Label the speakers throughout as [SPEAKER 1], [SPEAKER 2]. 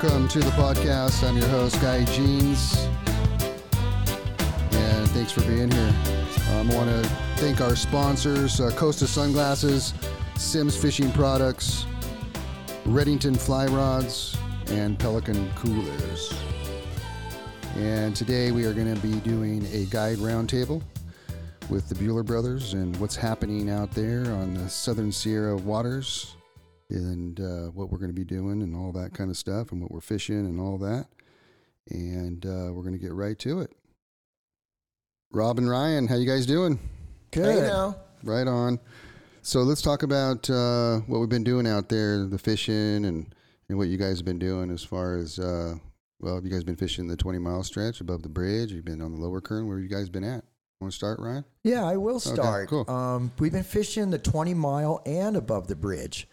[SPEAKER 1] Welcome to the podcast. I'm your host, Guy Jeans, and thanks for being here. Um, I want to thank our sponsors uh, Costa Sunglasses, Simms Fishing Products, Redington Fly Rods, and Pelican Coolers. And today we are going to be doing a guide roundtable with the Buhler brothers and what's happening out there on the Southern Sierra waters and uh, what we're going to be doing and all that kind of stuff and what we're fishing and all that. And uh, we're going to get right to it. Rob and Ryan, how you guys doing?
[SPEAKER 2] Hey now.
[SPEAKER 1] Right on. So let's talk about uh, what we've been doing out there, the fishing and, and what you guys have been doing as far as, uh, well, have you guys been fishing the 20 mile stretch above the bridge? You've been on the lower Kern. Where have you guys been at? Want to start, Ryan?
[SPEAKER 2] Yeah, I will start.
[SPEAKER 1] cool.
[SPEAKER 2] Um, we've been fishing the 20 mile and above the bridge.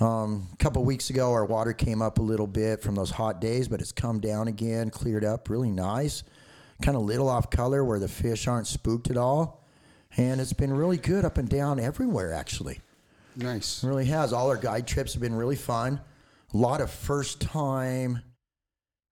[SPEAKER 2] Um, a couple weeks ago, our water came up a little bit from those hot days, but it's come down again, cleared up, really nice. Kind of little off color where the fish aren't spooked at all. And it's been really good up and down everywhere, actually.
[SPEAKER 1] Nice.
[SPEAKER 2] It really has. All our guide trips have been really fun. A lot of first time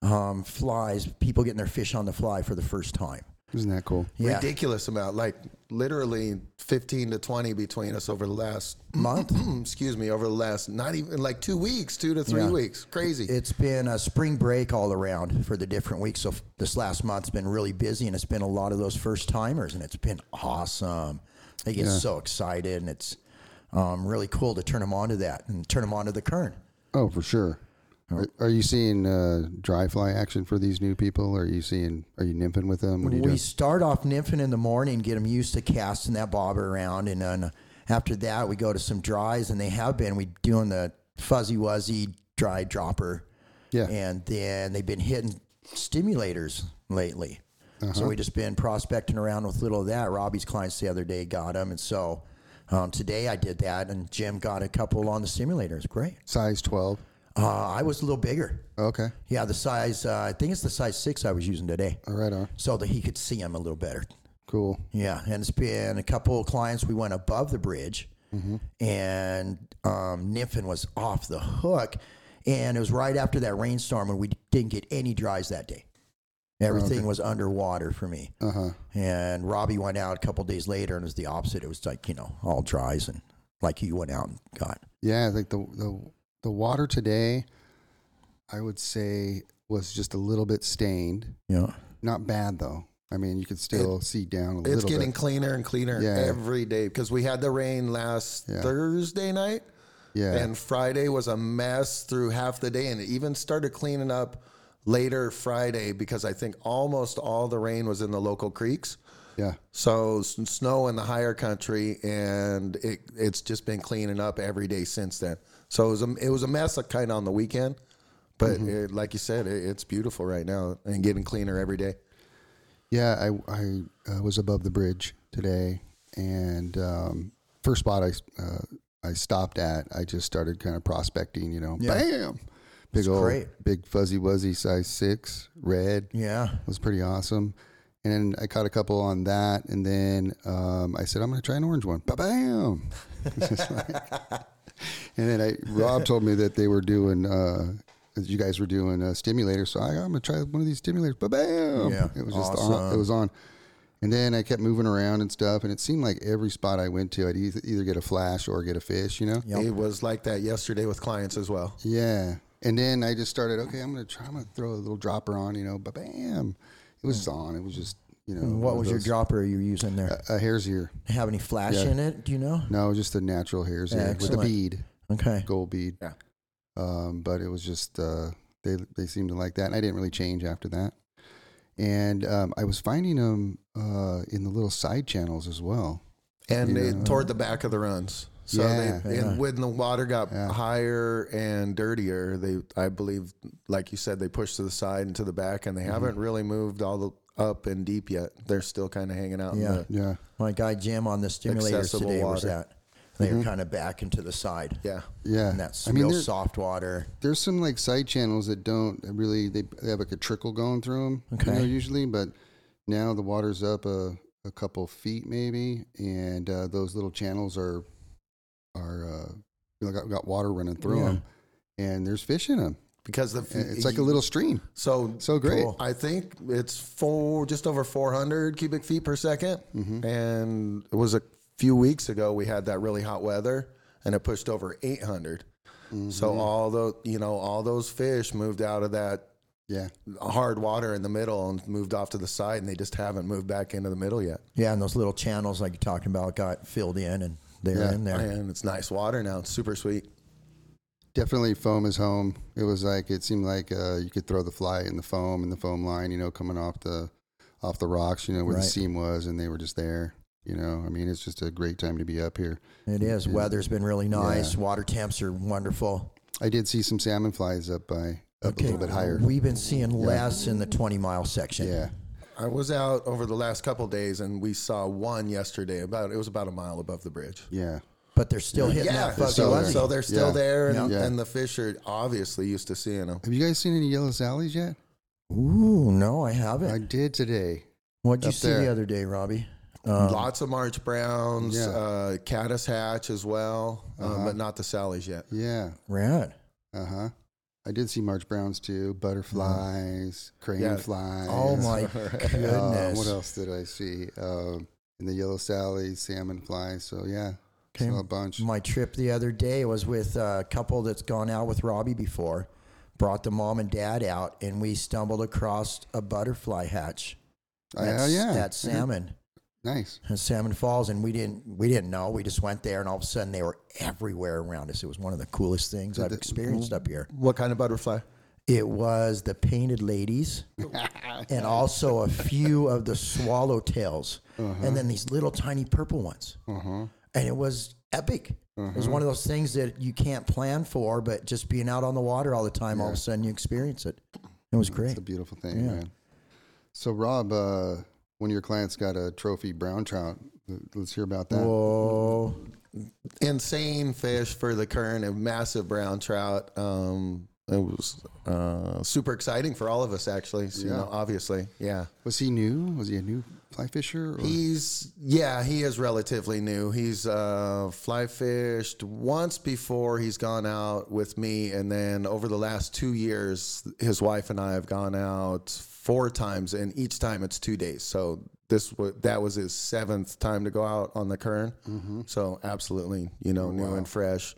[SPEAKER 2] um, flies, people getting their fish on the fly for the first time.
[SPEAKER 1] Isn't that cool?
[SPEAKER 2] Yeah.
[SPEAKER 3] ridiculous amount, like literally 15 to 20 between us over the last
[SPEAKER 2] Month?
[SPEAKER 3] excuse me, over the last not even like two weeks, two to three
[SPEAKER 2] Yeah.
[SPEAKER 3] weeks. Crazy.
[SPEAKER 2] It's been a spring break all around for the different weeks. So f- this last month's been really busy, and it's been a lot of those first timers, and it's been awesome. They get so excited, and it's um, really cool to turn them onto that and turn them onto the Kern.
[SPEAKER 1] Oh, for sure. Are, are you seeing uh, dry fly action for these new people? Are you seeing? Are you nymphing with them? What are you
[SPEAKER 2] we
[SPEAKER 1] doing?
[SPEAKER 2] start off nymphing in the morning, get them used to casting that bobber around, and then after that we go to some dries, and they have been we doing the fuzzy wuzzy dry dropper,
[SPEAKER 1] Yeah.
[SPEAKER 2] and then they've been hitting stimulators lately.
[SPEAKER 1] Uh-huh.
[SPEAKER 2] So we just been prospecting around with little of that. Robbie's clients the other day got them, and so um, today I did that, and Jim got a couple on the stimulators. Great.
[SPEAKER 1] Size twelve.
[SPEAKER 2] Uh, I was a little bigger.
[SPEAKER 1] Okay.
[SPEAKER 2] Yeah, the size. Uh, I think it's the size six I was using today,
[SPEAKER 1] All right. On.
[SPEAKER 2] so that he could see him a little better.
[SPEAKER 1] Cool.
[SPEAKER 2] Yeah, and it's been a couple of clients. We went above the bridge,
[SPEAKER 1] Mm-hmm.
[SPEAKER 2] and um, nymphing was off the hook. And it was right after that rainstorm when we didn't get any dries that day. Everything was underwater for me.
[SPEAKER 1] Uh huh.
[SPEAKER 2] And Robbie went out a couple days later, and it was the opposite. It was like you know all dries and like he went out and got.
[SPEAKER 1] Yeah. I think the the the water today, I would say, was just a little bit stained.
[SPEAKER 2] Yeah,
[SPEAKER 1] Not bad though. I mean, you could still see down a little. Bit.
[SPEAKER 3] It's getting
[SPEAKER 1] bit.
[SPEAKER 3] cleaner and cleaner
[SPEAKER 1] Yeah.
[SPEAKER 3] every day because we had the rain last
[SPEAKER 1] Yeah.
[SPEAKER 3] Thursday night.
[SPEAKER 1] Yeah.
[SPEAKER 3] And Friday was a mess through half the day, and it even started cleaning up later Friday because I think almost all the rain was in the local creeks.
[SPEAKER 1] yeah.
[SPEAKER 3] So snow in the higher country, and it, it's just been cleaning up every day since then. So it was a, it was a mess kind of on the weekend, but it, like you said, it, it's beautiful right now and getting cleaner every day.
[SPEAKER 1] Yeah, I I uh, was above the bridge today, and um, first spot I uh, I stopped at, I just started kind of prospecting. You know,
[SPEAKER 2] Yeah.
[SPEAKER 1] bam, big
[SPEAKER 2] That's
[SPEAKER 1] old
[SPEAKER 2] great.
[SPEAKER 1] big fuzzy wuzzy size six red
[SPEAKER 2] yeah.
[SPEAKER 1] it was pretty awesome. And then I caught a couple on that, and then um, I said I'm going to try an orange one. Ba bam. and then I Rob told me that they were doing. Uh, you guys were doing a stimulator, so I, I'm gonna try one of these stimulators. Ba bam!
[SPEAKER 2] Yeah,
[SPEAKER 1] it was just on. It was on, and then I kept moving around and stuff, and it seemed like every spot I went to, I'd either, either get a flash or get a fish. You know?
[SPEAKER 2] Yep.
[SPEAKER 3] It was like that yesterday with clients as well.
[SPEAKER 1] Yeah. And then I just started. Okay, I'm gonna try. I'm gonna throw a little dropper on. You know, ba bam! It was on. It was just you know.
[SPEAKER 2] And what was your
[SPEAKER 1] those-
[SPEAKER 2] dropper you were using there?
[SPEAKER 1] A hare's ear.
[SPEAKER 2] Have any flash
[SPEAKER 1] yeah.
[SPEAKER 2] in it? Do you know?
[SPEAKER 1] No, just a natural hare's ear with a
[SPEAKER 2] Excellent.
[SPEAKER 1] bead,
[SPEAKER 2] Okay.
[SPEAKER 1] gold bead.
[SPEAKER 3] Yeah.
[SPEAKER 1] Um, but it was just uh, they they seemed to like that, and I didn't really change after that. And um, I was finding them uh, in the little side channels as well.
[SPEAKER 3] and
[SPEAKER 1] Yeah.
[SPEAKER 3] toward the back of the runs. So
[SPEAKER 1] Yeah.
[SPEAKER 3] they,
[SPEAKER 2] Yeah.
[SPEAKER 3] and when the water got
[SPEAKER 1] Yeah.
[SPEAKER 3] higher and dirtier, they I believe, like you said, they pushed to the side and to the back, and they
[SPEAKER 1] Mm-hmm.
[SPEAKER 3] haven't really moved all the up and deep yet. They're still kind of hanging out.
[SPEAKER 2] Yeah.
[SPEAKER 3] In the,
[SPEAKER 1] Yeah.
[SPEAKER 2] My guy Jim on the stimulators
[SPEAKER 3] Accessible
[SPEAKER 2] today was
[SPEAKER 3] water.
[SPEAKER 2] that. They were kind of back into the side.
[SPEAKER 3] yeah.
[SPEAKER 1] Yeah.
[SPEAKER 2] And that's
[SPEAKER 1] I mean,
[SPEAKER 2] real
[SPEAKER 1] there-
[SPEAKER 2] soft water.
[SPEAKER 1] there's some like side channels that don't really they, they have like a trickle going through them you know,
[SPEAKER 2] Okay.
[SPEAKER 1] usually but now the water's up a, a couple feet maybe and uh, those little channels are are uh, you know, got, got water running through
[SPEAKER 2] Yeah.
[SPEAKER 1] them and there's fish in them
[SPEAKER 3] because the
[SPEAKER 1] It's like a little stream.
[SPEAKER 3] so
[SPEAKER 1] So great.
[SPEAKER 2] Cool.
[SPEAKER 3] I think it's four, just over 400 cubic feet per 2nd
[SPEAKER 1] Mm-hmm.
[SPEAKER 3] and it was a few weeks ago we had that really hot weather, and it pushed over 800.
[SPEAKER 1] Mm-hmm.
[SPEAKER 3] So all the you know all those fish moved out of that
[SPEAKER 1] Yeah.
[SPEAKER 3] hard water in the middle and moved off to the side, and they just haven't moved back into the middle yet.
[SPEAKER 2] Yeah, and those little channels like you're talking about got filled in and they're
[SPEAKER 1] Yeah.
[SPEAKER 2] in there.
[SPEAKER 3] And it's nice water now. It's super sweet.
[SPEAKER 1] Definitely foam is home. It was like it seemed like uh, you could throw the fly in the foam and the foam line, you know, coming off the off the rocks, you know, where
[SPEAKER 2] Right.
[SPEAKER 1] the seam was, and they were just there. You know, I mean, it's just a great time to be up here.
[SPEAKER 2] It is. Weather's been really nice. Water temps are wonderful.
[SPEAKER 1] I did see some salmon flies up by up a little bit higher.
[SPEAKER 2] We've been seeing less in the 20 mile section.
[SPEAKER 1] Yeah,
[SPEAKER 3] I was out over the last couple days, and we saw one yesterday. About it was about a mile above the bridge.
[SPEAKER 1] yeah.
[SPEAKER 2] But they're still hitting
[SPEAKER 3] Yeah,
[SPEAKER 2] that fuzzy
[SPEAKER 1] still there.
[SPEAKER 3] so they're still
[SPEAKER 1] Yeah.
[SPEAKER 3] there, and,
[SPEAKER 1] Yeah.
[SPEAKER 3] and the fish are obviously used to seeing them.
[SPEAKER 1] Have you guys seen any yellow sallies yet?
[SPEAKER 2] Ooh, no, I haven't.
[SPEAKER 1] I did today.
[SPEAKER 2] What'd you see
[SPEAKER 1] there.
[SPEAKER 2] the other day, Robbie? Um,
[SPEAKER 3] Lots of March Browns,
[SPEAKER 1] Yeah.
[SPEAKER 3] uh, Caddis Hatch as well, um,
[SPEAKER 1] Uh-huh.
[SPEAKER 3] but not the Sallies yet.
[SPEAKER 1] Yeah.
[SPEAKER 2] Rad.
[SPEAKER 1] Uh huh. I did see March Browns too, butterflies, crane
[SPEAKER 3] Yeah.
[SPEAKER 1] flies.
[SPEAKER 2] Oh my
[SPEAKER 1] Uh,
[SPEAKER 2] goodness.
[SPEAKER 1] what else did I see? Um, in the yellow sallies, salmon flies. So yeah,
[SPEAKER 2] Okay.
[SPEAKER 1] a bunch.
[SPEAKER 2] My trip the other day was with a couple that's gone out with Robbie before. Brought the mom and dad out, and we stumbled across a butterfly hatch.
[SPEAKER 1] Uh,
[SPEAKER 2] That's,
[SPEAKER 1] yeah, yeah.
[SPEAKER 2] salmon.
[SPEAKER 1] Nice.
[SPEAKER 2] in Salmon Falls, and we didn't we didn't know. We just went there, and all of a sudden they were everywhere around us. It was one of the coolest things I've
[SPEAKER 1] the-
[SPEAKER 2] experienced up here.
[SPEAKER 3] What kind of butterfly?
[SPEAKER 2] It was the painted ladies, and also a few of the swallowtails, and then these little tiny purple ones.
[SPEAKER 1] Uh-huh.
[SPEAKER 2] And it was epic. It was one of those things that you can't plan for, but just being out on the water all the time, all of a sudden you experience it. It was great.
[SPEAKER 1] It's a beautiful thing,
[SPEAKER 2] Yeah.
[SPEAKER 1] man. So Rob, uh, one of your clients got a trophy brown trout. Let's hear about that.
[SPEAKER 2] Whoa!
[SPEAKER 3] Insane fish for the Kern, a massive brown trout. Um, it was uh, super exciting for all of us, actually. So, You
[SPEAKER 1] Yeah.
[SPEAKER 3] know, obviously, yeah.
[SPEAKER 1] Was he new? Was he a new fly fisher? Or?
[SPEAKER 3] He's yeah, he is relatively new. He's uh, fly fished once before. He's gone out with me, and then over the last two years, his wife and I have gone out four times, and each time it's two days. So this was that was his seventh time to go out on the Kern. So absolutely, you know, new and fresh,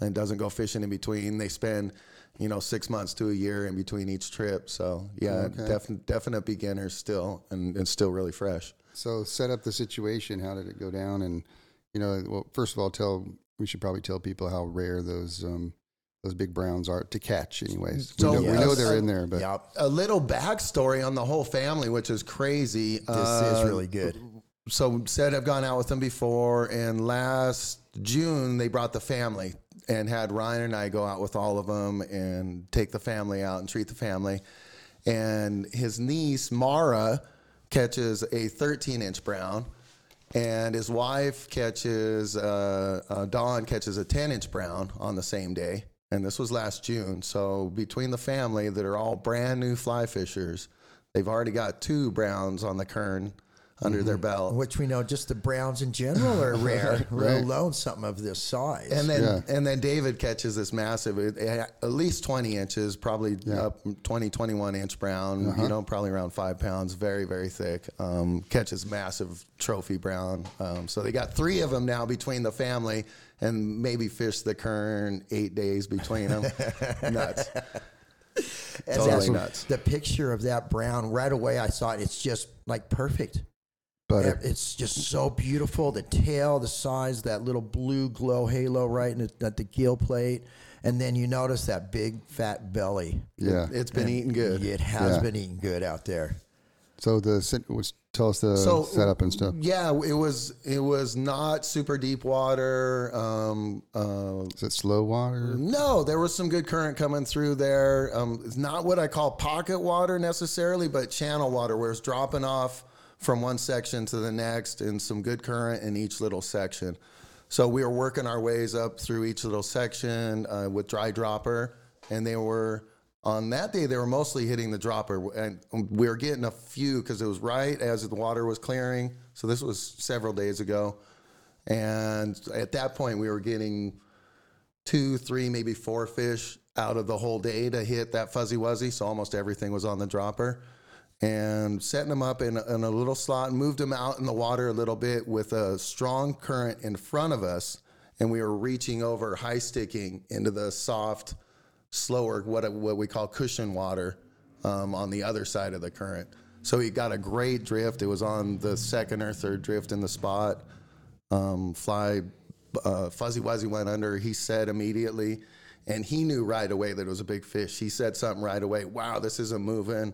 [SPEAKER 3] and doesn't go fishing in between. They spend. You know, six months to a year in between each trip. So yeah, definite definite beginners still, and, and still really fresh.
[SPEAKER 1] So set up the situation. How did it go down? And you know, well, first of all, tell we should probably tell people how rare those um, those big browns are to catch. Anyways,
[SPEAKER 3] So,
[SPEAKER 1] we, know, we know they're in there, but
[SPEAKER 3] a little backstory on the whole family, which is crazy.
[SPEAKER 2] this
[SPEAKER 3] Uh,
[SPEAKER 2] is really good.
[SPEAKER 3] so said I've gone out with them before, and last June they brought the family and had Ryan and I go out with all of them and take the family out and treat the family. And his niece Mara catches a 13 inch brown, and his wife catches uh, uh, Dawn catches a 10 inch brown on the same day. And this was last June. So between the family that are all brand new fly fishers, they've already got two browns on the kern under their belt.
[SPEAKER 2] Which we know just the browns in general are rare, let alone something of this size.
[SPEAKER 3] And then
[SPEAKER 1] Yeah.
[SPEAKER 3] and then David catches this massive, it- it- at least 20 inches, probably up 20, 21 inch brown, you know, probably around five pounds, very, very thick. Um, catches massive trophy brown. Um, so they got three of them now between the family and maybe fish the kern eight days between them. Nuts.
[SPEAKER 2] And
[SPEAKER 3] Totally
[SPEAKER 2] that's-
[SPEAKER 3] nuts.
[SPEAKER 2] The picture of that brown right away, I saw it. It's just like perfect.
[SPEAKER 1] Butter.
[SPEAKER 2] It's just so beautiful. The tail, the size, that little blue glow halo right in the, at the gill plate, and then you notice that big fat belly.
[SPEAKER 1] Yeah.
[SPEAKER 3] It's been eating good.
[SPEAKER 2] It has
[SPEAKER 1] Yeah.
[SPEAKER 2] been eating good out there.
[SPEAKER 1] So the sit- was tell us the
[SPEAKER 3] So
[SPEAKER 1] setup and stuff.
[SPEAKER 3] Yeah, it was it was not super deep water. Um, uh,
[SPEAKER 1] Is it slow water?
[SPEAKER 3] No, there was some good current coming through there. Um, it's not what I call pocket water necessarily, but channel water, where it's dropping off from one section to the next, and some good current in each little section. So we were working our ways up through each little section uh, with dry dropper, and they were on that day they were mostly hitting the dropper, and we were getting a few because it was right as the water was clearing. So this was several days ago, and at that point we were getting two, three, maybe four fish out of the whole day to hit that fuzzy wuzzy. So almost everything was on the dropper. And setting them up in, in a little slot and moved them out in the water a little bit with a strong current in front of us. And we were reaching over, high sticking into the soft, slower, what, what we call cushion water um, on the other side of the current. So he got a great drift. It was on the second or third drift in the spot. Um, fly, uh, Fuzzy Wuzzy went under. He said immediately, and he knew right away that it was a big fish. He said something right away. Wow, this isn't moving.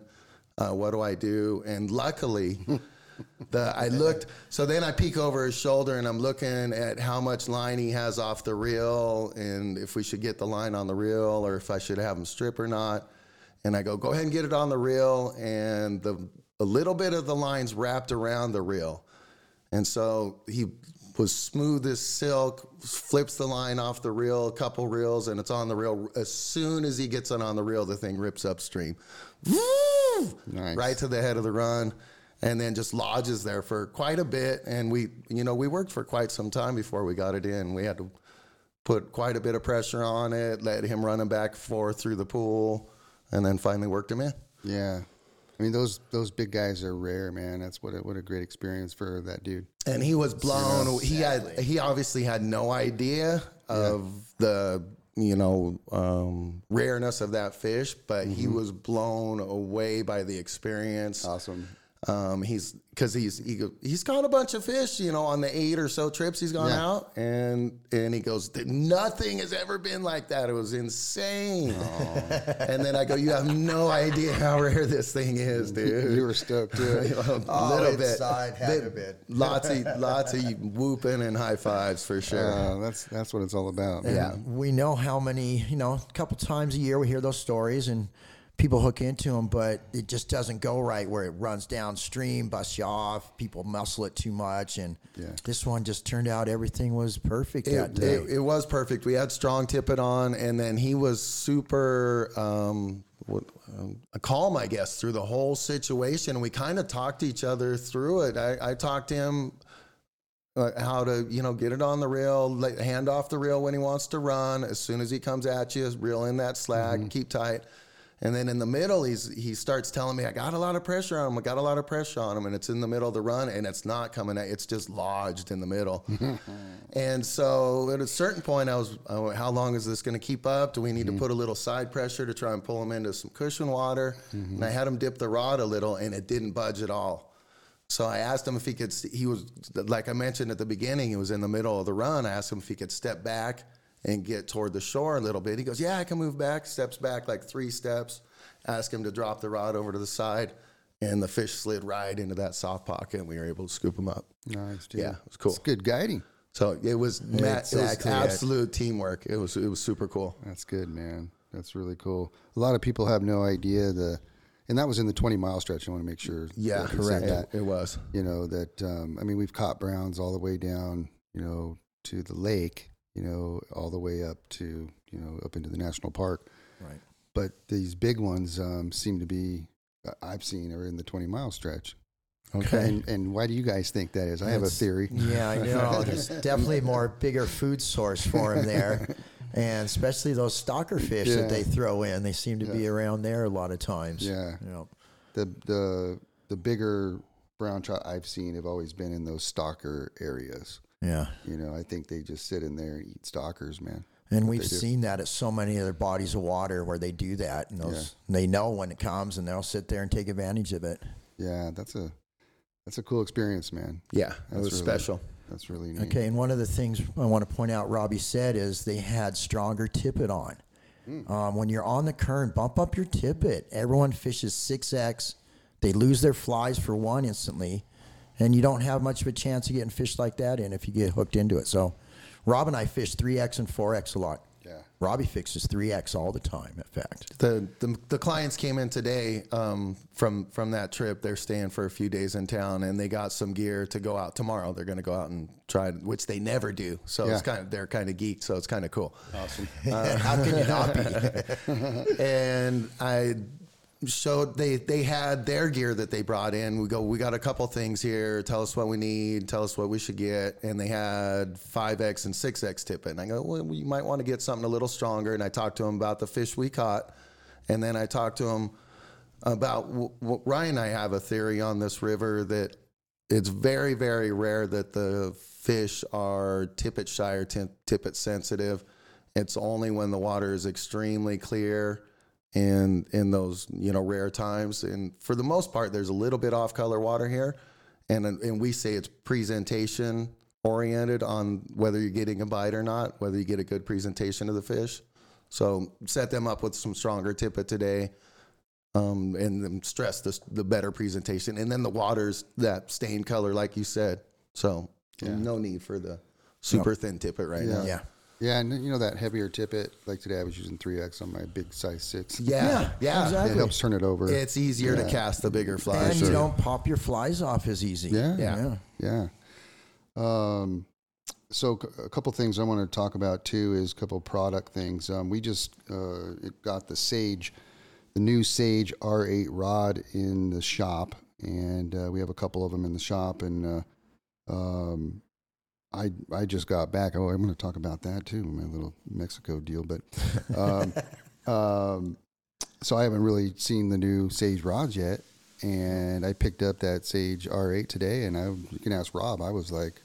[SPEAKER 3] Uh, what do I do? And luckily, the I looked. So then I peek over his shoulder and I'm looking at how much line he has off the reel, and if we should get the line on the reel, or if I should have him strip or not. And I go, go ahead and get it on the reel, and the a little bit of the lines wrapped around the reel, and so he was smooth as silk, flips the line off the reel, a couple reels, and it's on the reel. As soon as he gets it on the reel, the thing rips upstream.
[SPEAKER 1] Nice.
[SPEAKER 3] Right to the head of the run. And then just lodges there for quite a bit. And we, you know, we worked for quite some time before we got it in. We had to put quite a bit of pressure on it, let him run him back and forth through the pool, and then finally worked him in.
[SPEAKER 1] Yeah. I mean those those big guys are rare, man. That's what a, what a great experience for that dude.
[SPEAKER 3] and he was blown. He had he obviously had no idea of the you know um, rareness of that fish, but he was blown away by the experience.
[SPEAKER 1] Awesome.
[SPEAKER 3] Um, he's because he's he go, he's caught a bunch of fish, you know, on the eight or so trips he's gone
[SPEAKER 1] Yeah.
[SPEAKER 3] out, and and he goes, nothing has ever been like that. It was insane. and then I go, you have no idea how rare this thing is, dude.
[SPEAKER 1] You were stoked too.
[SPEAKER 3] a
[SPEAKER 2] Oh,
[SPEAKER 3] little bit.
[SPEAKER 2] inside had to
[SPEAKER 3] Bit-
[SPEAKER 2] be.
[SPEAKER 3] Lots of lots of whooping and high fives for sure.
[SPEAKER 1] Uh, that's that's what it's all about. man.
[SPEAKER 2] Yeah, we know how many, you know, a couple times a year we hear those stories and people hook into them, but it just doesn't go right where it runs downstream, busts you off, people muscle it too much. And
[SPEAKER 1] Yeah.
[SPEAKER 2] this one just turned out everything was perfect that
[SPEAKER 3] It,
[SPEAKER 2] day.
[SPEAKER 3] it, it was perfect. We had strong tippet on, and then he was super um, um, calm, I guess, through the whole situation. We kind of talked to each other through it. I, I talked to him uh, how to, you know, get it on the reel, let, hand off the reel when he wants to run. As soon as he comes at you, reel in that slag, keep tight. And then in the middle, he's he starts telling me, I got a lot of pressure on him. I got a lot of pressure on him, and it's in the middle of the run, and it's not coming out. It's just lodged in the middle. and so at a certain point, I was, oh, how long is this going to keep up? Do we need to mm-hmm. put a little side pressure to try and pull him into some cushion water? Mm-hmm. And I had him dip the rod a little, and it didn't budge at all. So I asked him if he could. He was like I mentioned at the beginning. He was in the middle of the run. I asked him if he could step back and get toward the shore a little bit. He goes, "Yeah, I can move back." Steps back like three steps. Ask him to drop the rod over to the side, and the fish slid right into that soft pocket, and we were able to scoop him up.
[SPEAKER 1] Nice, dude.
[SPEAKER 3] Yeah, it was cool.
[SPEAKER 1] It's good guiding.
[SPEAKER 3] So it was ma- it was
[SPEAKER 2] Exactly
[SPEAKER 3] absolute teamwork. It was it was super cool.
[SPEAKER 1] That's good, man. That's really cool. A lot of people have no idea the, and that was in the 20 mile stretch. I want to make sure.
[SPEAKER 3] Yeah,
[SPEAKER 1] that we said
[SPEAKER 3] correct.
[SPEAKER 1] That.
[SPEAKER 3] It, it was.
[SPEAKER 1] You know that. Um, I mean, we've caught browns all the way down. You know to the lake. You know all the way up to you know up into the national park.
[SPEAKER 2] right.
[SPEAKER 1] But these big ones um, seem to be. uh, I've seen are in the 20 mile stretch.
[SPEAKER 3] Okay.
[SPEAKER 1] And, and why do you guys think that is? I have a theory.
[SPEAKER 2] Yeah, I know. There's definitely more bigger food source for them there. And especially those stocker fish
[SPEAKER 1] Yeah.
[SPEAKER 2] that they throw in. They seem to be around there a lot of times.
[SPEAKER 1] Yeah.
[SPEAKER 2] You know.
[SPEAKER 1] the the the bigger brown trout I've seen have always been in those stocker areas.
[SPEAKER 2] Yeah.
[SPEAKER 1] You know, I think they just sit in there and eat stockers, man.
[SPEAKER 2] And we've seen that at so many other bodies of water where they do that, and those they know when it comes, and they'll sit there and take advantage of it.
[SPEAKER 1] Yeah, that's a that's a cool experience, man.
[SPEAKER 3] Yeah, it
[SPEAKER 1] That's
[SPEAKER 3] was
[SPEAKER 1] really-
[SPEAKER 3] special.
[SPEAKER 1] That's really neat.
[SPEAKER 2] Okay, and one of the things I want to point out, Robbie said, is they had stronger tippet on. Um, when you're on the Kern, bump up your tippet. Everyone fishes six X. They lose their flies for one instantly, and you don't have much of a chance of getting fish like that in if you get hooked into it. So, Rob and I fish three X and four X a lot.
[SPEAKER 1] Yeah.
[SPEAKER 2] Robbie fixes three X all the time. In fact.
[SPEAKER 3] The, the the clients came in today um, from from that trip. They're staying for a few days in town, and they got some gear to go out tomorrow. They're going to go out and try, which they never do. So it's kind of they're kind of geeked. So it's kind of cool.
[SPEAKER 1] Awesome.
[SPEAKER 2] How can you not be?
[SPEAKER 3] and I showed they they had their gear that they brought in. We go, we got a couple things here. Tell us what we need. Tell us what we should get. And they had five X and six X tippet. And I go, well, you might want to get something a little stronger. And I talked to them about the fish we caught, and then I talked to them about w- w- Ryan. and I have a theory on this river that it's very very rare that the fish are tippet shy or tim- tippet sensitive. It's only when the water is extremely clear and in those you know rare times. And for the most part, there's a little bit off color water here, and and we say it's presentation oriented on whether you're getting a bite or not, whether you get a good presentation of the fish. So set them up with some stronger tippet today. Um, and then stress the, the better presentation, and then the water's that stained color, like you said. So no need for the super thin tippet right now.
[SPEAKER 2] Yeah.
[SPEAKER 1] Yeah, and you know that heavier tippet. Like today, I was using three X on my big size six.
[SPEAKER 3] Yeah,
[SPEAKER 2] Yeah,
[SPEAKER 3] yeah.
[SPEAKER 2] exactly.
[SPEAKER 1] it helps turn it over.
[SPEAKER 3] It's easier to cast the bigger flies.
[SPEAKER 2] And you don't pop your flies off as easy.
[SPEAKER 1] Yeah.
[SPEAKER 3] Yeah.
[SPEAKER 1] Yeah. Um, so c- a couple things I want to talk about too is a couple product things. Um, we just uh, it got the Sage, the new Sage R8 rod in the shop, and uh, we have a couple of them in the shop. And uh, um, I I just got back. Oh, I'm going to talk about that too, my little Mexico deal. But um, um, so I haven't really seen the new Sage rods yet, and I picked up that Sage R8 today, and I you can ask Rob. I was like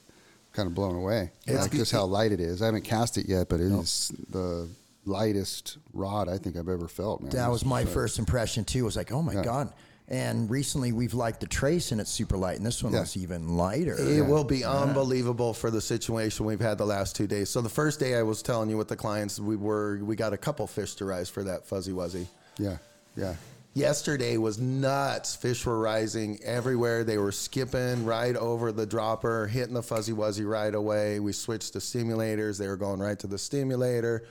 [SPEAKER 1] kind of blown away,
[SPEAKER 3] It's
[SPEAKER 1] like just how light it is. I haven't cast it yet, but it is the lightest rod I think I've ever felt. Man,
[SPEAKER 2] That was my
[SPEAKER 1] like-
[SPEAKER 2] first impression too. I was like, oh my god. And recently we've liked the trace and it's super light, and this one
[SPEAKER 1] Yeah.
[SPEAKER 2] was even lighter.
[SPEAKER 3] It will be unbelievable for the situation we've had the last two days. So the first day I was telling you with the clients, we were we got a couple fish to rise for that fuzzy wuzzy.
[SPEAKER 1] Yeah, yeah.
[SPEAKER 3] Yesterday was nuts. Fish were rising everywhere. They were skipping right over the dropper, hitting the fuzzy wuzzy right away. We switched to stimulators. They were going right to the stimulator.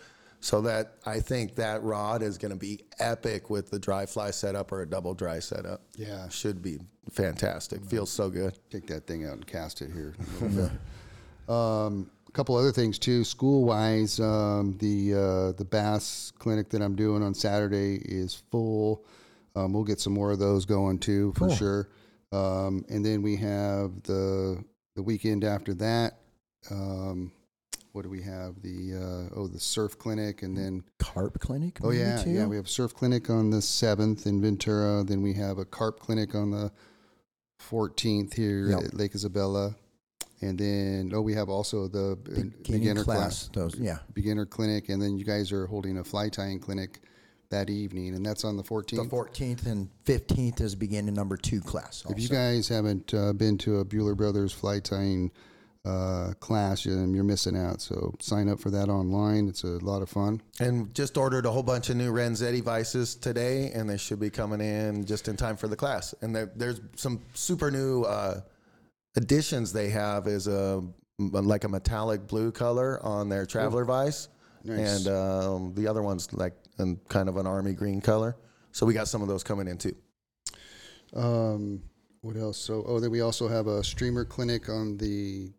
[SPEAKER 3] So that I think that rod is going to be epic with the dry fly setup or a double dry setup.
[SPEAKER 1] Yeah.
[SPEAKER 3] should be fantastic. Feels so good.
[SPEAKER 1] Take that thing out and cast it here. a um, a couple other things too. School wise, um, the uh, the bass clinic that I'm doing on Saturday is full. Um, we'll get some more of those going too for sure. Um, and then we have the the weekend after that. Um, what do we have? The uh, oh the surf clinic, and then
[SPEAKER 2] Carp clinic.
[SPEAKER 1] Oh yeah,
[SPEAKER 2] too?
[SPEAKER 1] yeah. We have surf clinic on the seventh in Ventura. Then we have a carp clinic on the fourteenth here
[SPEAKER 2] Yep.
[SPEAKER 1] at Lake Isabella. And then oh, we have also the uh,
[SPEAKER 2] beginning
[SPEAKER 1] beginner
[SPEAKER 2] class.
[SPEAKER 1] class,
[SPEAKER 2] Those, yeah.
[SPEAKER 1] beginner clinic, and then you guys are holding a fly tying clinic that evening, and that's on the 14th.
[SPEAKER 2] The
[SPEAKER 1] fourteenth.
[SPEAKER 2] and 15th is beginning number two class.
[SPEAKER 1] If you guys haven't uh, been to a Buhler Brothers fly tying uh, class, um, you're missing out. So sign up for that online. It's a lot of fun.
[SPEAKER 3] And just ordered a whole bunch of new Renzetti vices today, and they should be coming in just in time for the class. And there, there's some super new uh, additions they have is a like a metallic blue color on their Traveler Vice,
[SPEAKER 1] Nice.
[SPEAKER 3] and um, the other one's like in kind of an army green color. So we got some of those coming in too.
[SPEAKER 1] Um, what else? So, oh, then we also have a streamer clinic on the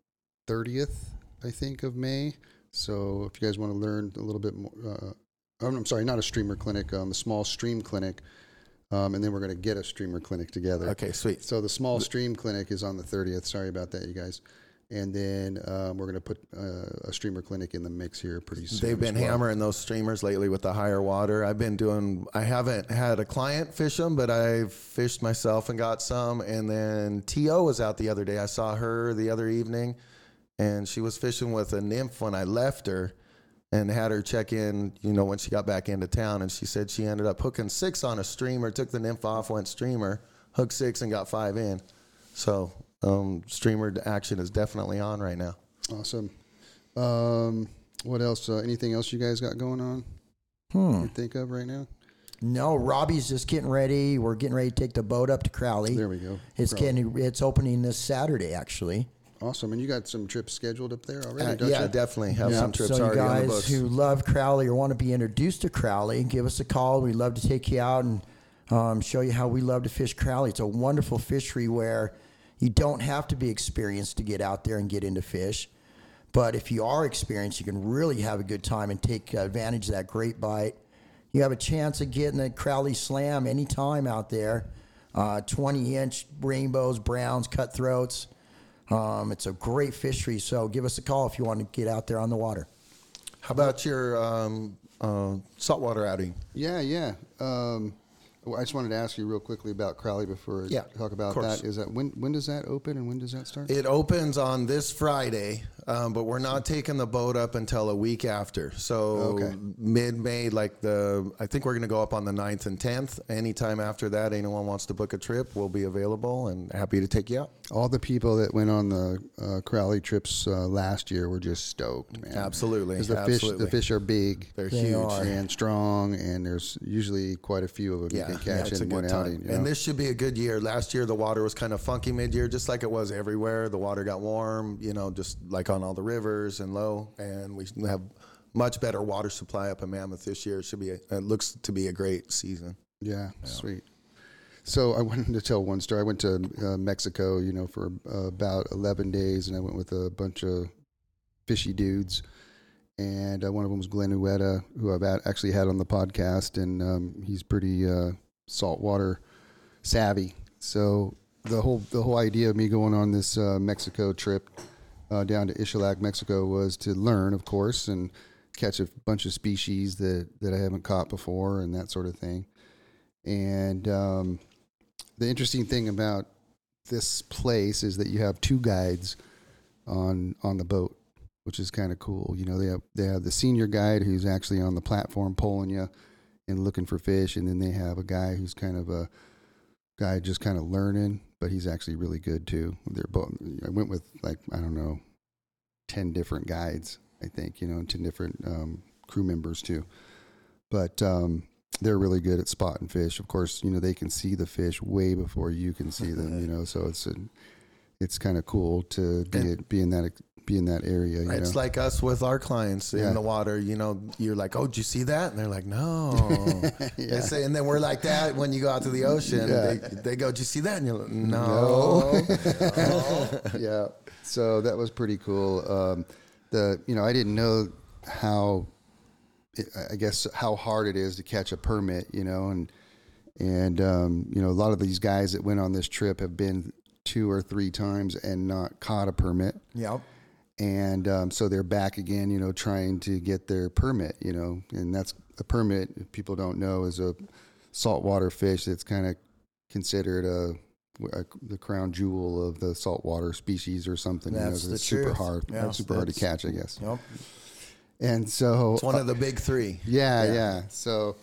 [SPEAKER 1] 30th, I think, of May. So, if you guys want to learn a little bit more, uh, oh, I'm sorry, not a streamer clinic, um, a small stream clinic. Um, and then we're going to get a streamer clinic together.
[SPEAKER 3] Okay, sweet.
[SPEAKER 1] So, the small stream clinic is on the 30th. Sorry about that, you guys. And then um, we're going to put uh, a streamer clinic in the mix here pretty soon.
[SPEAKER 3] They've been
[SPEAKER 1] well.
[SPEAKER 3] hammering those streamers lately with the higher water. I've been doing. I haven't had a client fish them, but I've fished myself and got some. And then To was out the other day. I saw her the other evening, and she was fishing with a nymph when I left her, and had her check in. You know when she got back into town, and she said she ended up hooking six on a streamer. Took the nymph off, went streamer, hooked six, and got five in. So um, streamer action is definitely on right now.
[SPEAKER 1] Awesome. Um, what else? Uh, anything else you guys got going on?
[SPEAKER 2] Hmm.
[SPEAKER 1] You think of right now?
[SPEAKER 2] No, Robbie's just getting ready. We're getting ready to take the boat up to Crowley.
[SPEAKER 1] There we go.
[SPEAKER 2] It's
[SPEAKER 1] Crowley.
[SPEAKER 2] getting it's opening this Saturday actually.
[SPEAKER 1] Awesome. And you got some trips scheduled up there already,
[SPEAKER 3] Uh,
[SPEAKER 1] don't
[SPEAKER 3] yeah,
[SPEAKER 1] you?
[SPEAKER 3] definitely have some trips
[SPEAKER 2] so you
[SPEAKER 3] already on the
[SPEAKER 2] guys
[SPEAKER 3] books.
[SPEAKER 2] who love Crowley or want to be introduced to Crowley, give us a call. We'd love to take you out and um, show you how we love to fish Crowley. It's a wonderful fishery where you don't have to be experienced to get out there and get into fish. But if you are experienced, you can really have a good time and take advantage of that great bite. you have a chance of getting a Crowley Slam anytime out there. Uh, 20 inch rainbows, browns, cutthroats. Um, it's a great fishery, so give us a call if you want to get out there on the water.
[SPEAKER 3] How about your um, uh, saltwater outing?
[SPEAKER 1] Yeah, yeah. Um, well, I just wanted to ask you real quickly about Crowley before I
[SPEAKER 3] Yeah,
[SPEAKER 1] talk about that. Is that when when does that open and when does that start?
[SPEAKER 3] It opens on this Friday, um, but we're not taking the boat up until a week after. So
[SPEAKER 1] Okay.
[SPEAKER 3] mid May, like the, I think we're going to go up on the 9th and 10th. Anytime after that, anyone wants to book a trip, we'll be available and happy to take you out.
[SPEAKER 1] All the people that went on the uh, Crowley trips uh, last year were just stoked, man.
[SPEAKER 3] Absolutely,
[SPEAKER 1] 'Cause the fish
[SPEAKER 3] absolutely.
[SPEAKER 1] the fish are big.
[SPEAKER 3] They're
[SPEAKER 2] They
[SPEAKER 3] huge.
[SPEAKER 2] are.
[SPEAKER 1] and strong, and there's usually quite a few of them
[SPEAKER 3] Yeah,
[SPEAKER 1] you can catch
[SPEAKER 3] it's a
[SPEAKER 1] in one
[SPEAKER 3] time.
[SPEAKER 1] outing. you know?
[SPEAKER 3] And this should be a good year. Last year, the water was kind of funky mid year, just like it was everywhere. The water got warm, you know, just like on all the rivers and low. And we have much better water supply up in Mammoth this year. It should be, a, it looks to be a great season.
[SPEAKER 1] Yeah, sweet. So I wanted to tell one story. I went to uh, Mexico, you know, for uh, about eleven days, and I went with a bunch of fishy dudes. And uh, one of them was Glenn Ueda, who I've actually had on the podcast, and um, he's pretty uh, saltwater savvy. So the whole the whole idea of me going on this uh, Mexico trip uh, down to Xcalak, Mexico, was to learn, of course, and catch a bunch of species that that I haven't caught before, and that sort of thing. And um, the interesting thing about this place is that you have two guides on on the boat, which is kind of cool. You know, they have they have the senior guide who's actually on the platform pulling you and looking for fish, and then they have a guy who's kind of a guy just kind of learning, but he's actually really good too. They're both. I went with like I don't know, ten different guides. I think you know, and ten different um, crew members too. But um, they're really good at spotting fish. Of course, you know they can see the fish way before you can see them. You know, so it's a, it's kind of cool to be
[SPEAKER 3] And-
[SPEAKER 1] be in that be in that area. You
[SPEAKER 3] It's
[SPEAKER 1] know?
[SPEAKER 3] like us with our clients
[SPEAKER 1] Yeah.
[SPEAKER 3] in the water. You know, you're like, "Oh, did you see that?" And they're like, "No." They say, and then we're like that when you go out to the ocean.
[SPEAKER 1] Yeah.
[SPEAKER 3] They, they go, "Did you see that?" And you're like, "No."
[SPEAKER 1] yeah. So that was pretty cool. Um, the you know I didn't know how I guess how hard it is to catch a permit. You know, and and um, you know a lot of these guys that went on this trip have been two or three times and not caught a permit.
[SPEAKER 2] Yep.
[SPEAKER 1] And um, so they're back again, you know, trying to get their permit, you know, and that's a permit. If people don't know, is a saltwater fish that's kind of considered a, a- the crown jewel of the saltwater species or something. you know,
[SPEAKER 2] the
[SPEAKER 1] it's super hard,
[SPEAKER 2] Yeah,
[SPEAKER 1] super hard to catch, I guess.
[SPEAKER 2] Yep.
[SPEAKER 1] And so
[SPEAKER 3] It's one of the big three.
[SPEAKER 1] yeah, yeah. So,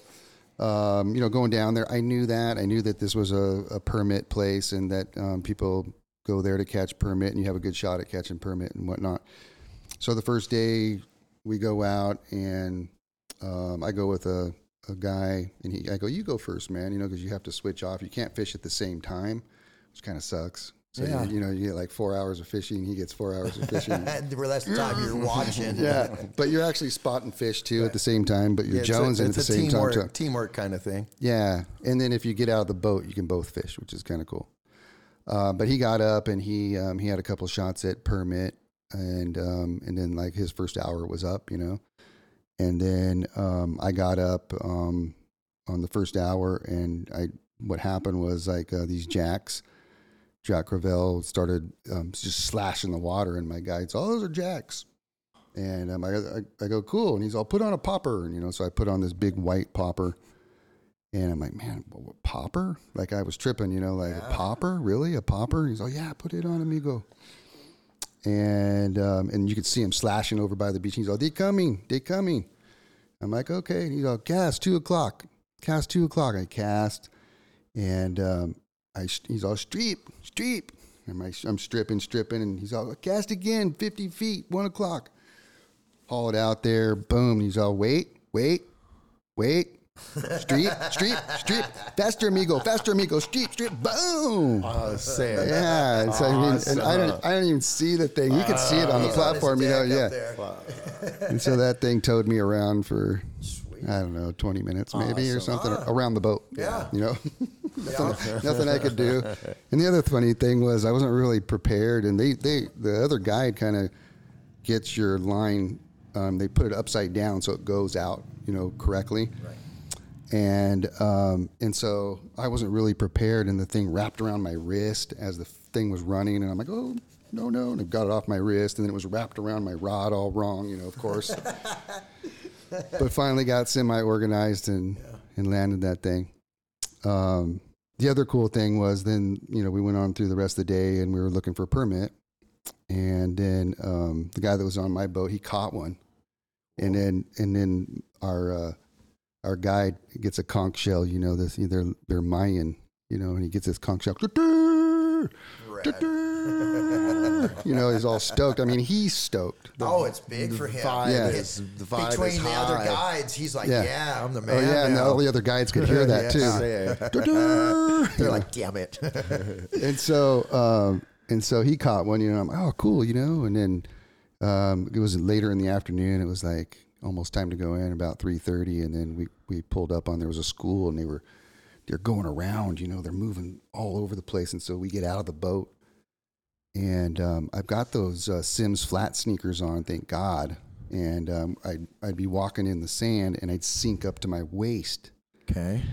[SPEAKER 1] um, you know, going down there, I knew that. I knew that this was a, a permit place and that um, people go there to catch permit and you have a good shot at catching permit and whatnot. So the first day we go out and um, I go with a, a guy and he, I go, you go first, man, you know, because you have to switch off. You can't fish at the same time, which kind of sucks. So,
[SPEAKER 2] Yeah.
[SPEAKER 1] you, you know, you get like four hours of fishing, he gets four hours of fishing.
[SPEAKER 2] And the rest of the time you're watching.
[SPEAKER 1] yeah, but you're actually spotting fish too at the same time, but you're
[SPEAKER 3] Yeah,
[SPEAKER 1] jonesing at the same time.
[SPEAKER 3] teamwork,
[SPEAKER 1] too.
[SPEAKER 3] teamwork kind of thing.
[SPEAKER 1] Yeah, and then if you get out of the boat, you can both fish, which is kind of cool. Uh, but he got up and he um, he had a couple shots at permit, and um, and then like his first hour was up, you know, and then um, I got up um, on the first hour, and I what happened was like uh, these jacks, Jack Crevalle started um, just slashing the water, and my guide's, oh, those are jacks. And um, I, I, I go, cool. And he's all, put on a popper. And, you know, so I put on this big white popper. And I'm like, man, what, popper? Like I was tripping, you know, like a popper? Really? A popper? He's like, yeah, put it on, amigo. And um, and you could see him slashing over by the beach. He's all, they coming, they coming. I'm like, okay. And he's all, cast two o'clock, cast two o'clock. I cast, and um, I he's all streep, streep. And my, I'm stripping, stripping, and he's all, cast again, 50 feet, one o'clock. Haul it out there, boom. He's all, wait, wait, wait. Streep, street, street, Faster, amigo, faster, amigo. street, streep, boom.
[SPEAKER 3] Say.
[SPEAKER 1] Yeah, so I mean, and I don't, I don't even see the thing. You can see it on the
[SPEAKER 2] He's on
[SPEAKER 1] platform, you know. Yeah, and so that thing towed me around for I don't know, twenty minutes maybe or
[SPEAKER 2] Awesome.
[SPEAKER 1] something around the boat.
[SPEAKER 2] Yeah.
[SPEAKER 1] you know, nothing, nothing I could do. And the other funny thing was I wasn't really prepared, and they, they the other guide kind of gets your line. Um, they put it upside down so it goes out, you know, correctly.
[SPEAKER 2] Right.
[SPEAKER 1] And um, and so I wasn't really prepared, and the thing wrapped around my wrist as the thing was running, and I'm like, oh no no, and I got it off my wrist, and then it was wrapped around my rod all wrong, you know, of course. but finally got semi organized and and landed that thing. Um, the other cool thing was then you know we went on through the rest of the day and we were looking for a permit, and then um, the guy that was on my boat he caught one, and then and then our uh, our guide gets a conch shell. You know this they're they're Mayan, you know, and he gets this conch shell. you know, he's all stoked. I mean, he's stoked.
[SPEAKER 2] oh, it's big for him.
[SPEAKER 3] vibe
[SPEAKER 1] Yeah.
[SPEAKER 3] is the vibe
[SPEAKER 2] Between
[SPEAKER 3] is
[SPEAKER 2] the other guides, he's like,
[SPEAKER 1] Yeah.
[SPEAKER 2] yeah, I'm the man.
[SPEAKER 1] Oh
[SPEAKER 2] man.
[SPEAKER 1] yeah, and all the other guides could hear that too.
[SPEAKER 3] Yeah.
[SPEAKER 2] They're like, damn it.
[SPEAKER 1] and so um, and so he caught one. You know, I'm like, oh cool, you know. And then um, it was later in the afternoon. It was like almost time to go in, about three thirty. And then we we pulled up on there was a school, and they were they're going around. You know, they're moving all over the place. And so we get out of the boat, and um, I've got those uh, Simms flat sneakers on. Thank God. And um, I'd I'd be walking in the sand, and I'd sink up to my waist
[SPEAKER 2] okay.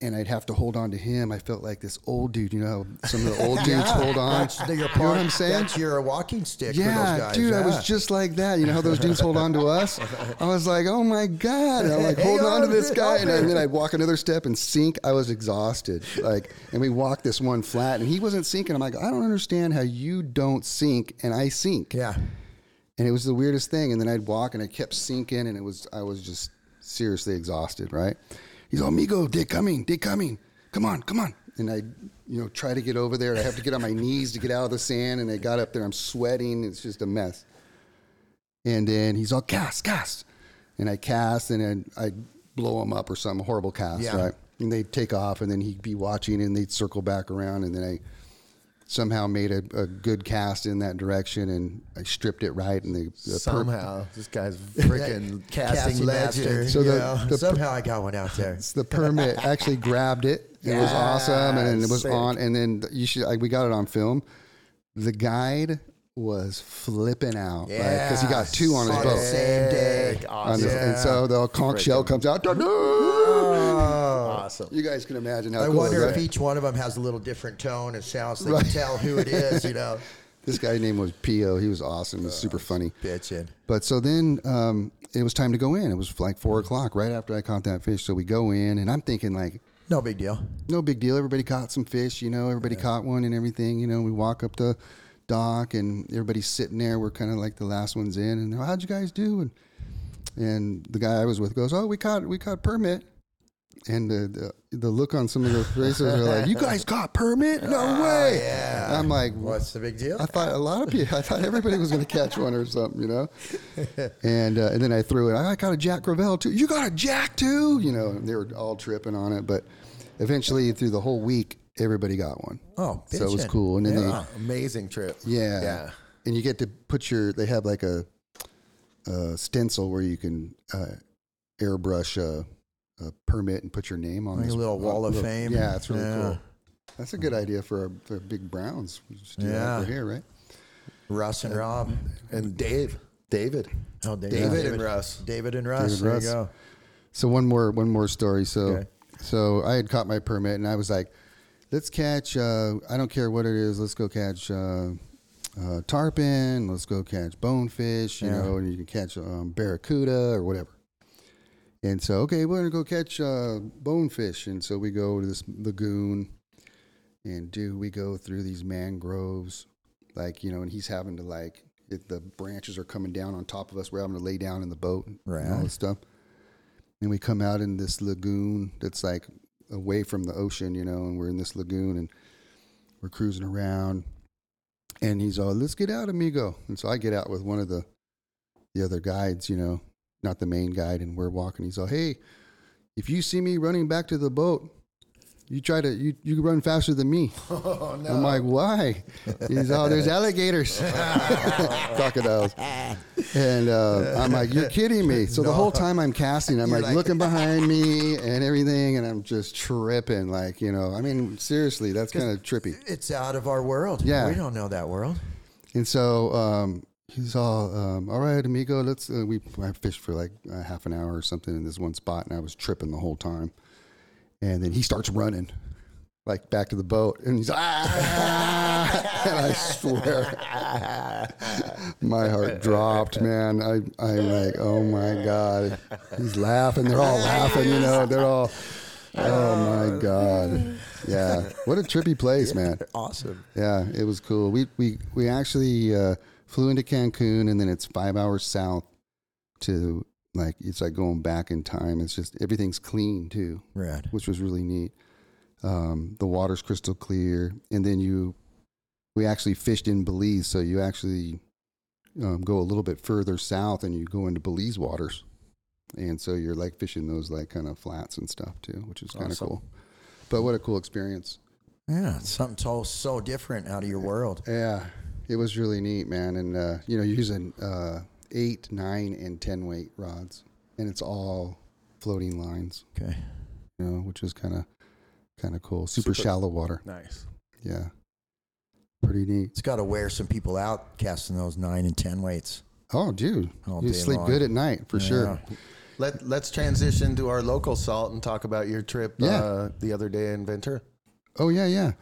[SPEAKER 1] And I'd have to hold on to him. I felt like this old dude. You know, some of the old dudes hold on.
[SPEAKER 2] That's the, your
[SPEAKER 1] you know what I'm saying?
[SPEAKER 2] That's your walking stick for
[SPEAKER 1] yeah,
[SPEAKER 2] those guys.
[SPEAKER 1] dude, I was just like that. You know how those dudes hold on to us? I was like, oh my god! And I'm like
[SPEAKER 2] Hang
[SPEAKER 1] holding on to this guy, and,
[SPEAKER 2] help
[SPEAKER 1] then I'd walk another step and sink. I was exhausted. Like, and we walked this one flat, and he wasn't sinking. I'm like, I don't understand how you don't sink and I sink.
[SPEAKER 2] Yeah.
[SPEAKER 1] And it was the weirdest thing. And then I'd walk and I kept sinking and it was I was just seriously exhausted, right? He's all, amigo, they're coming, they're coming. Come on, come on. And I, you know, try to get over there. I have to get on my knees to get out of the sand. And I got up there, I'm sweating. It's just a mess. And then he's all, cast, cast. And I cast and then I'd blow him up or some horrible cast,
[SPEAKER 2] Yeah.
[SPEAKER 1] right? And they'd take off and then he'd be watching and they'd circle back around. And then I, somehow made a, a good cast in that direction and I stripped it right and the, the per-
[SPEAKER 3] Somehow, this guy's freaking casting
[SPEAKER 2] master.
[SPEAKER 3] legend.
[SPEAKER 1] So the- the-
[SPEAKER 2] somehow I got one out there.
[SPEAKER 1] the permit actually grabbed it. It was awesome, and it was
[SPEAKER 3] sick.
[SPEAKER 1] on. And then you should. Like, we got it on film. The guide was flipping out, right? Because he got two on his
[SPEAKER 2] On
[SPEAKER 1] boat.
[SPEAKER 2] same day.
[SPEAKER 1] On the-
[SPEAKER 3] Awesome.
[SPEAKER 1] And so the conch shell comes out.
[SPEAKER 2] Oh.
[SPEAKER 3] Awesome.
[SPEAKER 1] You guys can imagine how
[SPEAKER 2] I
[SPEAKER 1] cool
[SPEAKER 2] wonder if
[SPEAKER 1] is.
[SPEAKER 2] each one of them has a little different tone and sound so they
[SPEAKER 1] Right.
[SPEAKER 2] can tell who it is, you know.
[SPEAKER 1] This guy's name was Pio. He was awesome. He was super funny.
[SPEAKER 2] Bitchin'.
[SPEAKER 1] But so then um, it was time to go in. It was like four o'clock, right after I caught that fish. So we go in, and I'm thinking like,
[SPEAKER 2] No big deal.
[SPEAKER 1] no big deal. Everybody caught some fish, you know. Everybody caught one and everything. You know, we walk up the dock and everybody's sitting there. We're kind of like the last ones in. And how'd you guys do? And and the guy I was with goes, "Oh, we caught we caught permit." And the, the the look on some of the faces are like, "You guys got permit? No way!"
[SPEAKER 2] yeah.
[SPEAKER 1] I'm like,
[SPEAKER 2] What's the big deal?
[SPEAKER 1] I thought a lot of people. I thought everybody was going to catch one or something, you know. And uh, and then I threw it. I got a Jack Crevalle too. You got a Jack too, you know. And they were all tripping on it, but eventually through the whole week, everybody got one.
[SPEAKER 2] Oh,
[SPEAKER 1] so it was cool. And then
[SPEAKER 3] Ah, amazing trip.
[SPEAKER 1] yeah,
[SPEAKER 3] Yeah.
[SPEAKER 1] and you get to put your. They have like a, a stencil where you can uh, airbrush a, a permit and put your name on
[SPEAKER 2] Like a little wall of
[SPEAKER 1] little-
[SPEAKER 2] fame.
[SPEAKER 1] Yeah, it's really
[SPEAKER 2] Yeah.
[SPEAKER 1] cool. That's a good idea for our, for big Browns. We just do
[SPEAKER 2] Yeah.
[SPEAKER 1] here, right?
[SPEAKER 2] Russ and Rob.
[SPEAKER 3] And Dave, David,
[SPEAKER 2] Oh, David,
[SPEAKER 3] David and Russ.
[SPEAKER 2] David and Russ.
[SPEAKER 1] David
[SPEAKER 2] there
[SPEAKER 1] Russ.
[SPEAKER 2] you go.
[SPEAKER 1] So one more one more story. So
[SPEAKER 2] Okay.
[SPEAKER 1] so I had caught my permit and I was like, let's catch. Uh, I don't care what it is. Let's go catch uh, uh, tarpon. Let's go catch bonefish. You
[SPEAKER 2] Yeah.
[SPEAKER 1] know, and you can catch um, barracuda or whatever. And so okay, we're gonna go catch uh, bonefish. And so we go to this lagoon, and do we go through these mangroves, like you know, and he's having to like. If the branches are coming down on top of us, we're having to lay down in the boat and all this stuff and we come out in this lagoon that's like away from the ocean, you know, and we're in this lagoon and we're cruising around. And he's all, "Let's get out, amigo." And so I get out with one of the the other guides, you know, not the main guide, and we're walking. He's all, "Hey, if you see me running back to the boat, you try to you you run faster than me."
[SPEAKER 3] Oh no!
[SPEAKER 1] I'm like, "Why?" He's all, "There's alligators, crocodiles." And uh, I'm like, you're kidding me. So the whole time I'm casting, I'm like,
[SPEAKER 2] like-
[SPEAKER 1] looking behind me and everything, and I'm just tripping. Like, you know, I mean, seriously, that's kind of trippy.
[SPEAKER 2] It's out of our world.
[SPEAKER 1] Yeah.
[SPEAKER 2] We don't know that world.
[SPEAKER 1] And so um, he's all, um, all right, amigo, let's, uh, we I fished for like uh, half an hour or something in this one spot, and I was tripping the whole time. and then he starts running like back to the boat, and he's ah, and I swear, my heart dropped, man. I I'm like, oh my god, he's laughing. They're all laughing, you know. They're all, oh my god, yeah. What a trippy place, man.
[SPEAKER 2] Awesome.
[SPEAKER 1] Yeah, it was cool. We we we actually uh, flew into Cancun, and then it's five hours south to like it's like going back in time. It's just everything's clean too,
[SPEAKER 2] Rad.
[SPEAKER 1] which was really neat. Um, the water's crystal clear, and then you we actually fished in Belize, so you actually um, go a little bit further south, and you go into Belize waters, and so you're like fishing those like kind of flats and stuff too, which is kind of
[SPEAKER 3] Awesome.
[SPEAKER 1] cool. But what a cool experience.
[SPEAKER 2] Yeah, something so so different out of your world.
[SPEAKER 1] Yeah, it was really neat, man. And uh, you know, using uh, eight, nine, and ten weight rods, and it's all floating lines.
[SPEAKER 2] Okay.
[SPEAKER 1] You know, which is kind of kind of cool. Super,
[SPEAKER 3] Super-
[SPEAKER 1] shallow water.
[SPEAKER 3] Nice.
[SPEAKER 1] Yeah, pretty neat.
[SPEAKER 2] It's got to wear some people out casting those nine and ten weights.
[SPEAKER 1] Oh, dude,
[SPEAKER 2] All
[SPEAKER 1] you sleep
[SPEAKER 2] long.
[SPEAKER 1] good at night for sure.
[SPEAKER 3] Let Let's transition to our local salt and talk about your trip
[SPEAKER 1] Yeah.
[SPEAKER 3] uh, the other day in Ventura.
[SPEAKER 1] Oh yeah, yeah.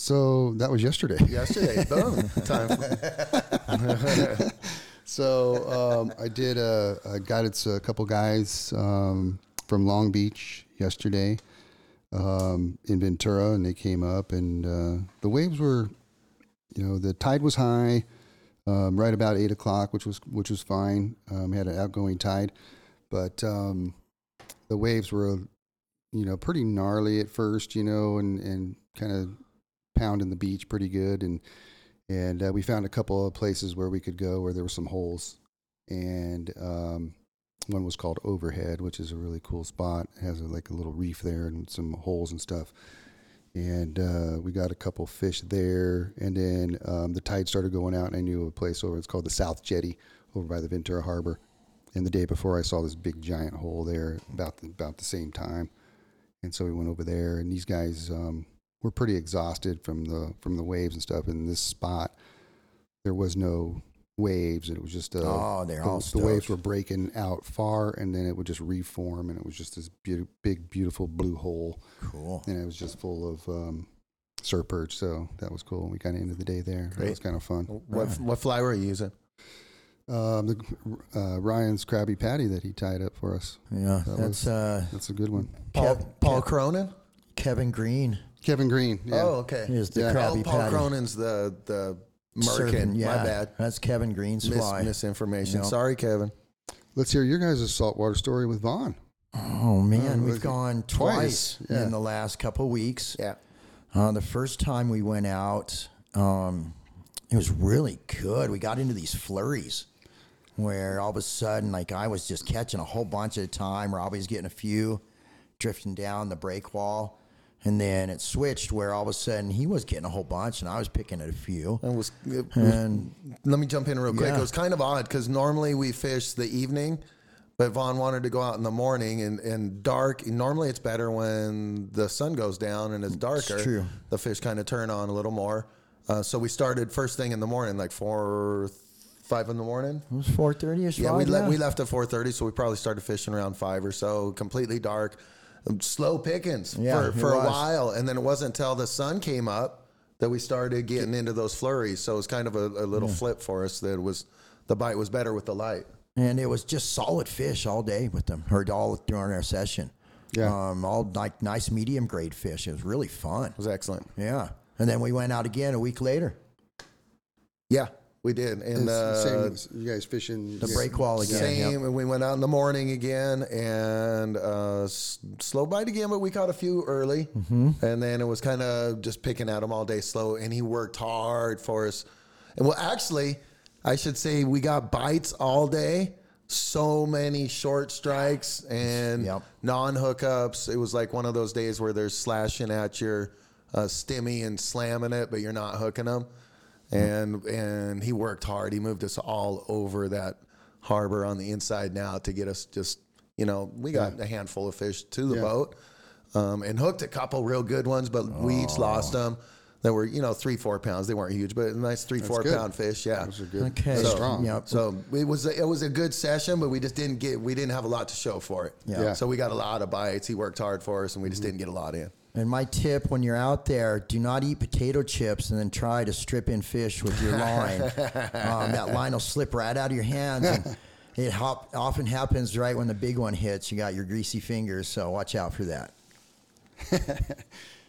[SPEAKER 1] So that was yesterday.
[SPEAKER 3] Yesterday, boom, time.
[SPEAKER 1] So um, I did a, I guided a couple guys um, from Long Beach yesterday um, in Ventura, and they came up, and uh, the waves were, you know, the tide was high, um, right about eight o'clock, which was which was fine. Um, had an outgoing tide, but um, the waves were, you know, pretty gnarly at first, you know, and and kind of pounding the beach pretty good, and and uh, we found a couple of places where we could go where there were some holes and um, one was called overhead which is a really cool spot. It has a, like a little reef there and some holes and stuff and uh, we got a couple fish there and then um, the tide started going out and i knew a place over it's called the south jetty over by the ventura harbor and the day before i saw this big giant hole there about the, about the same time and so we went over there and these guys um, were pretty exhausted from the from the waves and stuff. In this spot there was no waves. It was just uh,
[SPEAKER 2] Oh, they're
[SPEAKER 1] the,
[SPEAKER 2] all
[SPEAKER 1] the waves were breaking out far and then it would just reform and it was just this beau- big beautiful blue hole.
[SPEAKER 2] Cool.
[SPEAKER 1] and it was just full of um, surf perch so that was cool. We kind of ended the day there. That
[SPEAKER 3] Great.
[SPEAKER 1] was kind of fun.
[SPEAKER 3] What what fly were you using?
[SPEAKER 1] um, the, uh, ryan's krabby patty that he tied up for us.
[SPEAKER 2] Yeah,
[SPEAKER 1] That
[SPEAKER 2] that's
[SPEAKER 1] was-
[SPEAKER 2] uh,
[SPEAKER 1] that's a good one.
[SPEAKER 3] Paul
[SPEAKER 2] Kev-
[SPEAKER 3] Paul
[SPEAKER 2] Kev-
[SPEAKER 3] Cronin.
[SPEAKER 2] Kevin Green
[SPEAKER 1] kevin green yeah
[SPEAKER 3] Oh, okay.
[SPEAKER 2] is the
[SPEAKER 1] Yeah.
[SPEAKER 2] Krabby
[SPEAKER 3] oh, Paul
[SPEAKER 2] Patty.
[SPEAKER 3] Cronin's the the
[SPEAKER 2] Serving-
[SPEAKER 3] Merkin.
[SPEAKER 2] yeah,
[SPEAKER 3] My bad.
[SPEAKER 2] That's Kevin Green's
[SPEAKER 3] Mis-
[SPEAKER 2] fly.
[SPEAKER 3] misinformation.
[SPEAKER 2] Yep.
[SPEAKER 3] Sorry, Kevin.
[SPEAKER 1] let's hear your guys' saltwater story with vaughn
[SPEAKER 2] Oh man,
[SPEAKER 1] Oh,
[SPEAKER 2] we've gone
[SPEAKER 1] twice?
[SPEAKER 2] twice,
[SPEAKER 1] Yeah.
[SPEAKER 2] in the last couple weeks.
[SPEAKER 3] Yeah.
[SPEAKER 2] Uh, the first time we went out, um, it was really good. We got into these flurries where all of a sudden, like I was just catching a whole bunch at a time. Robbie's getting a few, drifting down the break wall. And then it switched where all of a sudden he was getting a whole bunch and I was picking at a few.
[SPEAKER 3] It was,
[SPEAKER 2] And
[SPEAKER 3] let me jump in real quick.
[SPEAKER 2] Yeah.
[SPEAKER 3] It was kind of odd because normally we fish the evening, but Vaughn wanted to go out in the morning and, and dark. Normally it's better when the sun goes down and it's darker.
[SPEAKER 2] true.
[SPEAKER 3] The fish kind of turn on a little more. Uh, so we started first thing in the morning, like four, five in the morning.
[SPEAKER 2] it was 4.30 ish.
[SPEAKER 3] Yeah, we, le- we left at 4.30, so we probably started fishing around 5 or so, completely dark. Slow pickings
[SPEAKER 2] Yeah,
[SPEAKER 3] for, for a while. And then it wasn't until the sun came up that we started getting into those flurries. So it was kind of a, a little flip for us that it was the bite was better with the light.
[SPEAKER 2] And it was just solid fish all day with them, or all during our session.
[SPEAKER 1] Yeah.
[SPEAKER 2] Um, all like nice medium grade fish. It was really fun.
[SPEAKER 3] It was excellent.
[SPEAKER 2] Yeah. And then we went out again a week later.
[SPEAKER 3] Yeah, we did. And
[SPEAKER 1] the
[SPEAKER 3] uh,
[SPEAKER 1] same, you guys fishing
[SPEAKER 2] The break wall again.
[SPEAKER 3] Same,
[SPEAKER 2] yep.
[SPEAKER 3] and we went out in the morning again, and uh, s- slow bite again, but we caught a few early,
[SPEAKER 2] Mm-hmm.
[SPEAKER 3] and then it was kind of just picking at him all day slow, and he worked hard for us. And well, actually, I should say we got bites all day. So many short strikes and
[SPEAKER 2] Yep.
[SPEAKER 3] non hookups. It was like one of those days where they're slashing at your uh, stimmy and slamming it, but you're not hooking them. And and he worked hard. He moved us all over that harbor on the inside now to get us just you know we got a handful of fish to the
[SPEAKER 1] Yeah.
[SPEAKER 3] boat um, and hooked a couple real good ones, but we each lost them. that were you know three four pounds. They weren't huge, but a nice three four
[SPEAKER 1] good.
[SPEAKER 3] pound fish. Yeah,
[SPEAKER 1] Those are good.
[SPEAKER 2] Okay. So-
[SPEAKER 1] strong.
[SPEAKER 2] Yep.
[SPEAKER 3] so it was a, it was a good session, but we just didn't get we didn't have a lot to show for it.
[SPEAKER 2] Yeah.
[SPEAKER 1] Yeah.
[SPEAKER 3] So we got a lot of bites. He worked hard for us, and we just didn't get a lot in.
[SPEAKER 2] And my tip when you're out there, do not eat potato chips and then try to strip in fish with your line. um, that line will slip right out of your hands. And it hop, often happens right when the big one hits. You got your greasy fingers, so watch out for that.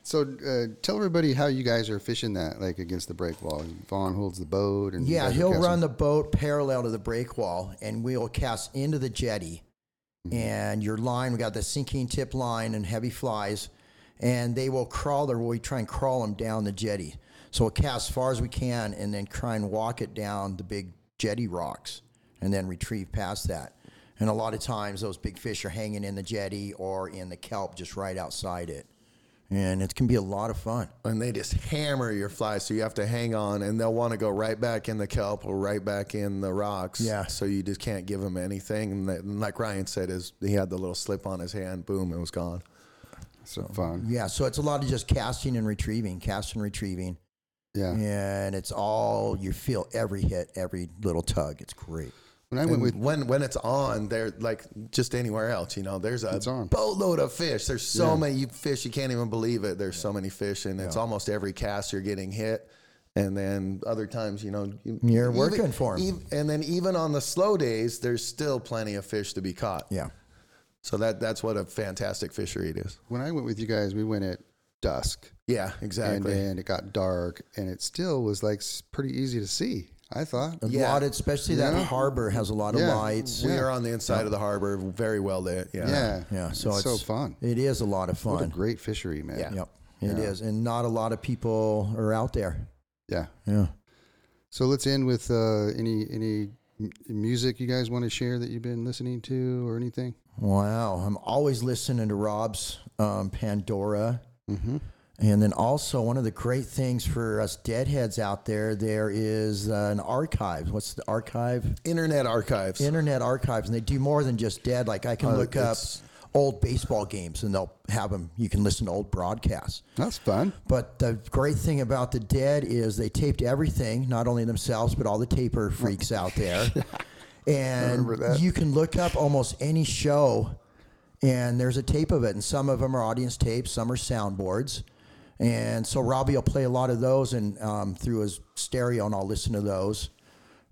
[SPEAKER 1] So uh, tell everybody how you guys are fishing that, like against the break wall. Vaughn holds the boat, and
[SPEAKER 2] Yeah, he'll run the boat parallel to the break wall, and we'll cast into the jetty. And your line, we got the sinking tip line and heavy flies, and they will crawl, or we try and crawl them down the jetty. So we'll cast as far as we can, and then try and walk it down the big jetty rocks, and then retrieve past that. And a lot of times, those big fish are hanging in the jetty or in the kelp just right outside it, and it can be a lot of fun.
[SPEAKER 3] and they just hammer your flies, so you have to hang on, and they'll want to go right back in the kelp or right back in the rocks.
[SPEAKER 2] Yeah.
[SPEAKER 3] So you just can't give them anything. And, that, and like Ryan said, is he had the little slip on his hand, boom, it was gone.
[SPEAKER 1] So fun.
[SPEAKER 2] Yeah, so it's a lot of just casting and retrieving, casting and retrieving.
[SPEAKER 1] Yeah.
[SPEAKER 2] and it's all you feel every hit, every little tug. It's great.
[SPEAKER 1] When I went
[SPEAKER 3] And
[SPEAKER 1] with
[SPEAKER 3] when when it's on, they're like just anywhere else. You know, there's a boatload of fish. There's so
[SPEAKER 1] Yeah.
[SPEAKER 3] many fish you can't even believe it. There's so many fish, and it's almost every cast you're getting hit. And then other times, you know, you,
[SPEAKER 2] You're working for 'em.
[SPEAKER 3] ev- and then even on the slow days, there's still plenty of fish to be caught.
[SPEAKER 2] Yeah,
[SPEAKER 3] So that that's what a fantastic fishery it is.
[SPEAKER 1] when I went with you guys, we went at dusk,
[SPEAKER 3] Yeah, exactly.
[SPEAKER 1] and then it got dark, and it still was like pretty easy to see. I thought.
[SPEAKER 2] a
[SPEAKER 3] Yeah.
[SPEAKER 2] lot, of, especially that
[SPEAKER 1] Yeah.
[SPEAKER 2] harbor has a lot of
[SPEAKER 1] Yeah.
[SPEAKER 2] lights.
[SPEAKER 3] we
[SPEAKER 1] yeah.
[SPEAKER 3] are on the inside of the harbor, very well lit. Yeah.
[SPEAKER 1] Yeah.
[SPEAKER 2] Yeah, so
[SPEAKER 1] it's,
[SPEAKER 2] it's
[SPEAKER 1] so fun.
[SPEAKER 2] It is a lot of
[SPEAKER 1] What a
[SPEAKER 2] fun.
[SPEAKER 1] great fishery, man.
[SPEAKER 3] Yeah.
[SPEAKER 2] Yep, it is, and not a lot of people are out there.
[SPEAKER 1] Yeah.
[SPEAKER 2] Yeah.
[SPEAKER 1] So let's end with uh, any any m- music you guys want to share that you've been listening to or anything.
[SPEAKER 2] Wow, I'm always listening to Rob's um, Pandora.
[SPEAKER 1] Mm-hmm.
[SPEAKER 2] And then also one of the great things for us deadheads out there, there is uh, an archive. What's the archive?
[SPEAKER 3] Internet archives.
[SPEAKER 2] Internet archives, and they do more than just dead. Like I can
[SPEAKER 3] Uh,
[SPEAKER 2] look up old baseball games, and they'll have them. You can listen to old broadcasts.
[SPEAKER 1] That's fun.
[SPEAKER 2] But the great thing about the dead is they taped everything, not only themselves, but all the taper freaks out there. And you can look up almost any show, and there's a tape of it. And some of them are audience tapes, some are soundboards. And so Robbie will play a lot of those and um, through his stereo, and I'll listen to those.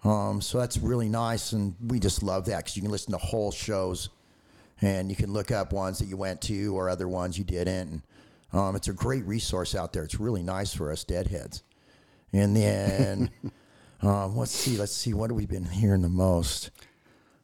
[SPEAKER 2] Um, so that's really nice, and we just love that because you can listen to whole shows, and you can look up ones that you went to or other ones you didn't. And, um, it's a great resource out there. It's really nice for us deadheads. And then um, let's see, let's see, what have we been hearing the most?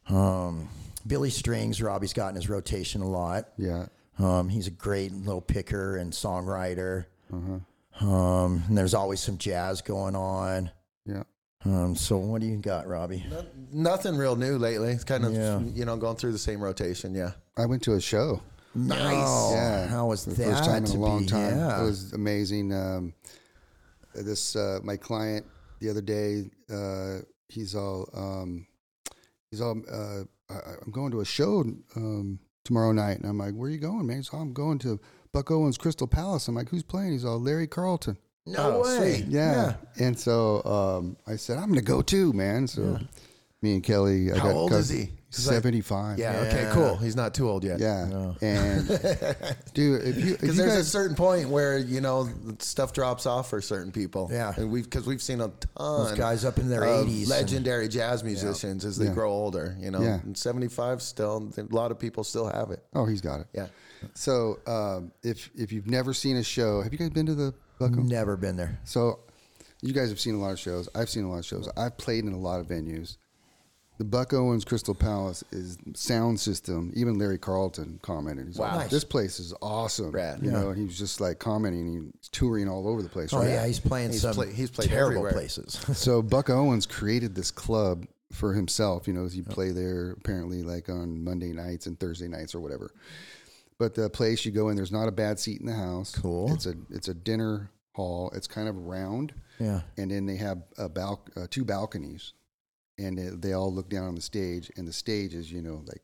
[SPEAKER 2] Um, Billy Strings, Robbie's got in his rotation a lot.
[SPEAKER 1] Yeah.
[SPEAKER 2] Um, he's a great little picker and songwriter. Uh Um, and there's always some jazz going on.
[SPEAKER 1] Yeah.
[SPEAKER 2] Um, so what do you got, Robbie?
[SPEAKER 3] Nothing real new lately. It's kind of
[SPEAKER 2] Yeah.
[SPEAKER 3] you know going through the same rotation. Yeah.
[SPEAKER 1] I went to a show.
[SPEAKER 2] Nice.
[SPEAKER 1] yeah.
[SPEAKER 2] How was
[SPEAKER 1] the
[SPEAKER 2] that?
[SPEAKER 1] first time in a long
[SPEAKER 2] be-
[SPEAKER 1] time.
[SPEAKER 2] Yeah.
[SPEAKER 1] It was amazing. Um, this uh, my client the other day. Uh, he's all um, he's all. Uh, I, I'm going to a show um, tomorrow night, and I'm like, "Where are you going, man?" He's all, "I'm going to Buck Owens Crystal Palace." I'm like, "Who's playing?" He's all, "Larry Carlton."
[SPEAKER 2] no
[SPEAKER 3] Oh,
[SPEAKER 2] way.
[SPEAKER 3] sweet.
[SPEAKER 1] Yeah. And so um, I said, I'm going to go too, man. So me and Kelly. I
[SPEAKER 3] How
[SPEAKER 1] got
[SPEAKER 3] old
[SPEAKER 1] got
[SPEAKER 3] is he? 'Cause I-
[SPEAKER 1] 75.
[SPEAKER 3] Yeah. Okay. Cool. He's not too old yet.
[SPEAKER 1] Yeah. And dude, if you, if
[SPEAKER 3] Because
[SPEAKER 1] you
[SPEAKER 3] there's a
[SPEAKER 1] guys,
[SPEAKER 3] certain point where you know stuff drops off for certain people.
[SPEAKER 2] Yeah.
[SPEAKER 3] and we've because we've seen a ton
[SPEAKER 2] Those guys up in their
[SPEAKER 3] of
[SPEAKER 2] 80s and-
[SPEAKER 3] legendary jazz musicians as they
[SPEAKER 1] Yeah.
[SPEAKER 3] grow older. You know,
[SPEAKER 1] Yeah.
[SPEAKER 3] and 75 still a lot of people still have it.
[SPEAKER 1] oh, he's got it.
[SPEAKER 3] Yeah,
[SPEAKER 1] So um, if if you've never seen a show, have you guys been to the Bucko?
[SPEAKER 2] Never been there.
[SPEAKER 1] So you guys have seen a lot of shows. I've seen a lot of shows. I've played in a lot of venues. The Buck Owens Crystal Palace is sound system. Even Larry Carlton commented. He's
[SPEAKER 3] Wow.
[SPEAKER 1] like, this place is awesome.
[SPEAKER 3] Rad.
[SPEAKER 1] You
[SPEAKER 2] Yeah.
[SPEAKER 1] know, and he was just like commenting. He's touring all over the place.
[SPEAKER 2] Oh
[SPEAKER 1] right?
[SPEAKER 2] yeah, he's playing
[SPEAKER 3] He's
[SPEAKER 2] some
[SPEAKER 3] play- he's played
[SPEAKER 2] terrible
[SPEAKER 3] everywhere.
[SPEAKER 2] places.
[SPEAKER 1] so Buck Owens created this club for himself. You know, he'd play there apparently like on Monday nights and Thursday nights or whatever. But the place you go in, there's not a bad seat in the house.
[SPEAKER 2] Cool.
[SPEAKER 1] It's a it's a dinner hall. It's kind of round,
[SPEAKER 2] yeah.
[SPEAKER 1] and then they have a bal- uh, two balconies, and they, they all look down on the stage. And the stage is you know like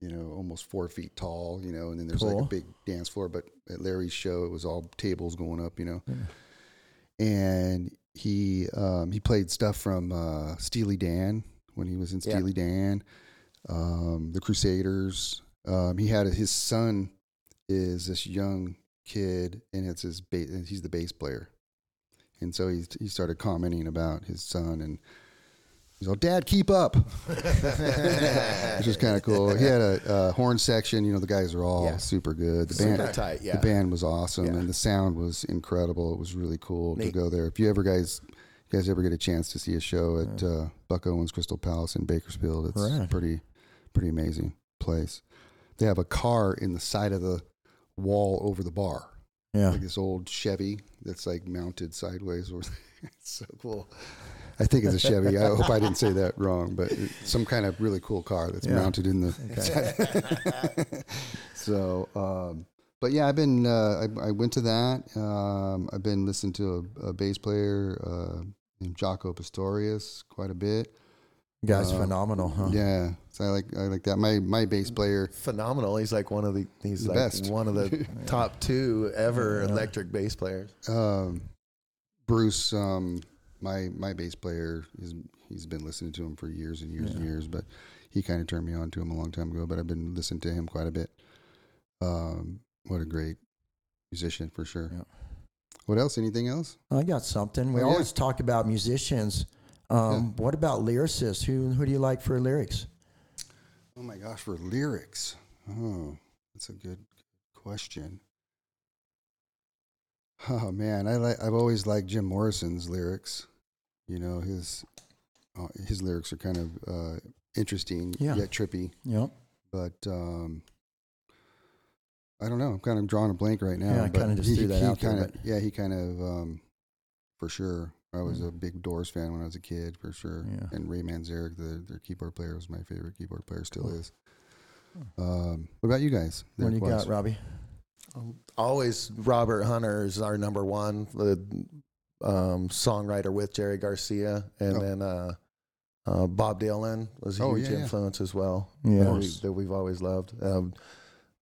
[SPEAKER 1] you know almost four feet tall. You know, and then there's like a big dance floor. But at Larry's show, it was all tables going up. You know. and he um, he played stuff from uh, Steely Dan when he was in
[SPEAKER 3] Yeah.
[SPEAKER 1] Steely Dan, um, the Crusaders. Um, he had his son is this young kid, and it's his ba- he's the bass player, and so he he started commenting about his son and. He's all, Dad, keep up, which is kind of cool. He had a, uh horn section. You know, the guys are all
[SPEAKER 3] Yeah.
[SPEAKER 1] super good. The
[SPEAKER 3] Super
[SPEAKER 1] band,
[SPEAKER 3] tight, yeah.
[SPEAKER 1] the band was awesome,
[SPEAKER 3] Yeah.
[SPEAKER 1] and the sound was incredible. It was really cool to go there. If you ever guys, you guys ever get a chance to see a show at uh, Buck Owens Crystal Palace in Bakersfield, it's
[SPEAKER 2] Right.
[SPEAKER 1] pretty, pretty amazing place. They have a car in the side of the wall over the bar,
[SPEAKER 2] Yeah.
[SPEAKER 1] like this old Chevy that's like mounted sideways. Or it's so cool. I think it's a Chevy. I hope I didn't say that wrong, but some kind of really cool car that's
[SPEAKER 2] Yeah.
[SPEAKER 1] mounted in the. so, um, but yeah, I've been. Uh, I, I went to that. Um, I've been listening to a, a bass player uh, named Jaco Pastorius quite a bit.
[SPEAKER 2] Guy's
[SPEAKER 1] Uh,
[SPEAKER 2] phenomenal, huh?
[SPEAKER 1] Yeah, so I like I like that. My my bass player.
[SPEAKER 3] Phenomenal. He's like one of the he's
[SPEAKER 1] The
[SPEAKER 3] like
[SPEAKER 1] best.
[SPEAKER 3] one of the top two ever electric bass players.
[SPEAKER 1] Um, Bruce, um, my my bass player, is he's been listening to him for years and years and years, but he kind of turned me on to him a long time ago. But I've been listening to him quite a bit. Um, what a great musician for sure.
[SPEAKER 2] Yeah.
[SPEAKER 1] What else? Anything else?
[SPEAKER 2] I got something. We
[SPEAKER 1] Oh, yeah.
[SPEAKER 2] always talk about musicians. Um, What about lyricists? Who who do you like for lyrics?
[SPEAKER 1] Oh my gosh, for lyrics. Oh, that's a good question. Oh man, I like. I've always liked Jim Morrison's lyrics. You know his uh, his lyrics are kind of uh, interesting
[SPEAKER 2] Yeah.
[SPEAKER 1] yet trippy.
[SPEAKER 2] Yep.
[SPEAKER 1] But um, I don't know. I'm kind of drawing a blank right now.
[SPEAKER 2] Yeah, I kinda just
[SPEAKER 1] he-
[SPEAKER 2] threw that
[SPEAKER 1] he
[SPEAKER 2] out
[SPEAKER 1] kinda-
[SPEAKER 2] but-
[SPEAKER 1] Yeah, he kind of um, for sure. I was a big Doors fan when I was a kid, for sure.
[SPEAKER 2] Yeah.
[SPEAKER 1] And Ray Manzarek, the their keyboard player, was my favorite keyboard player. Still is. Um, what about you guys?
[SPEAKER 2] What do you got, Robbie?
[SPEAKER 3] Always Robert Hunter is our number one, the um, songwriter with Jerry Garcia, and
[SPEAKER 1] Oh.
[SPEAKER 3] then uh, uh, Bob Dylan was a
[SPEAKER 1] Oh,
[SPEAKER 3] huge
[SPEAKER 1] yeah, yeah.
[SPEAKER 3] influence as well.
[SPEAKER 2] Yeah.
[SPEAKER 3] that, we, that we've always loved. Um,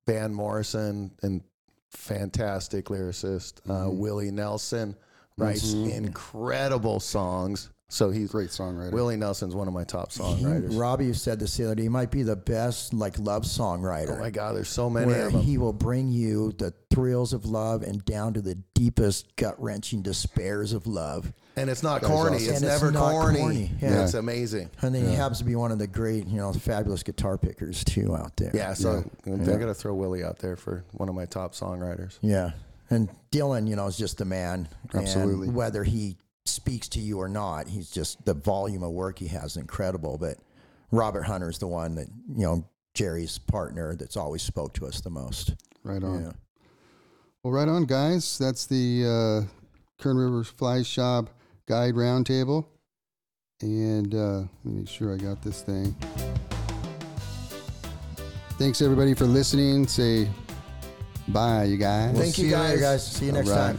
[SPEAKER 3] Van Morrison and fantastic lyricist. Uh,
[SPEAKER 1] Mhm.
[SPEAKER 3] Willie Nelson writes
[SPEAKER 1] Mhm.
[SPEAKER 3] incredible songs. So he's
[SPEAKER 1] Great songwriter.
[SPEAKER 3] Willie Nelson's one of my top
[SPEAKER 2] He-
[SPEAKER 3] songwriters.
[SPEAKER 2] Robbie you said this the other day. He might be the best like love songwriter.
[SPEAKER 3] oh my God, there's so many
[SPEAKER 2] where
[SPEAKER 3] of them.
[SPEAKER 2] he will bring you the thrills of love and down to the deepest gut wrenching despairs of love.
[SPEAKER 3] and it's not corny.
[SPEAKER 1] awesome.
[SPEAKER 3] It's
[SPEAKER 2] And
[SPEAKER 3] never
[SPEAKER 2] not
[SPEAKER 3] corny.
[SPEAKER 2] corny. Yeah.
[SPEAKER 3] It's amazing.
[SPEAKER 2] And then he happens to be one of the great, you know, fabulous guitar pickers too out there.
[SPEAKER 3] Yeah, so I
[SPEAKER 2] Yeah.
[SPEAKER 3] got to throw Willie out there for one of my top songwriters.
[SPEAKER 2] Yeah. And Dylan, you know, is just the man. And
[SPEAKER 1] Absolutely.
[SPEAKER 2] whether he speaks to you or not, he's just the volume of work he has is incredible. But Robert Hunter's the one that, you know, Jerry's partner that's always spoke to us the most.
[SPEAKER 1] Right on.
[SPEAKER 2] Yeah.
[SPEAKER 1] Well, right on, guys. That's the uh, Kern River Fly Shop Guide Roundtable. And uh, let me make sure I got this thing. Thanks, everybody, for listening. Say bye, you guys.
[SPEAKER 2] We'll
[SPEAKER 3] Thank you,
[SPEAKER 2] see later,
[SPEAKER 3] guys.
[SPEAKER 2] guys. See you next
[SPEAKER 1] right.
[SPEAKER 2] time.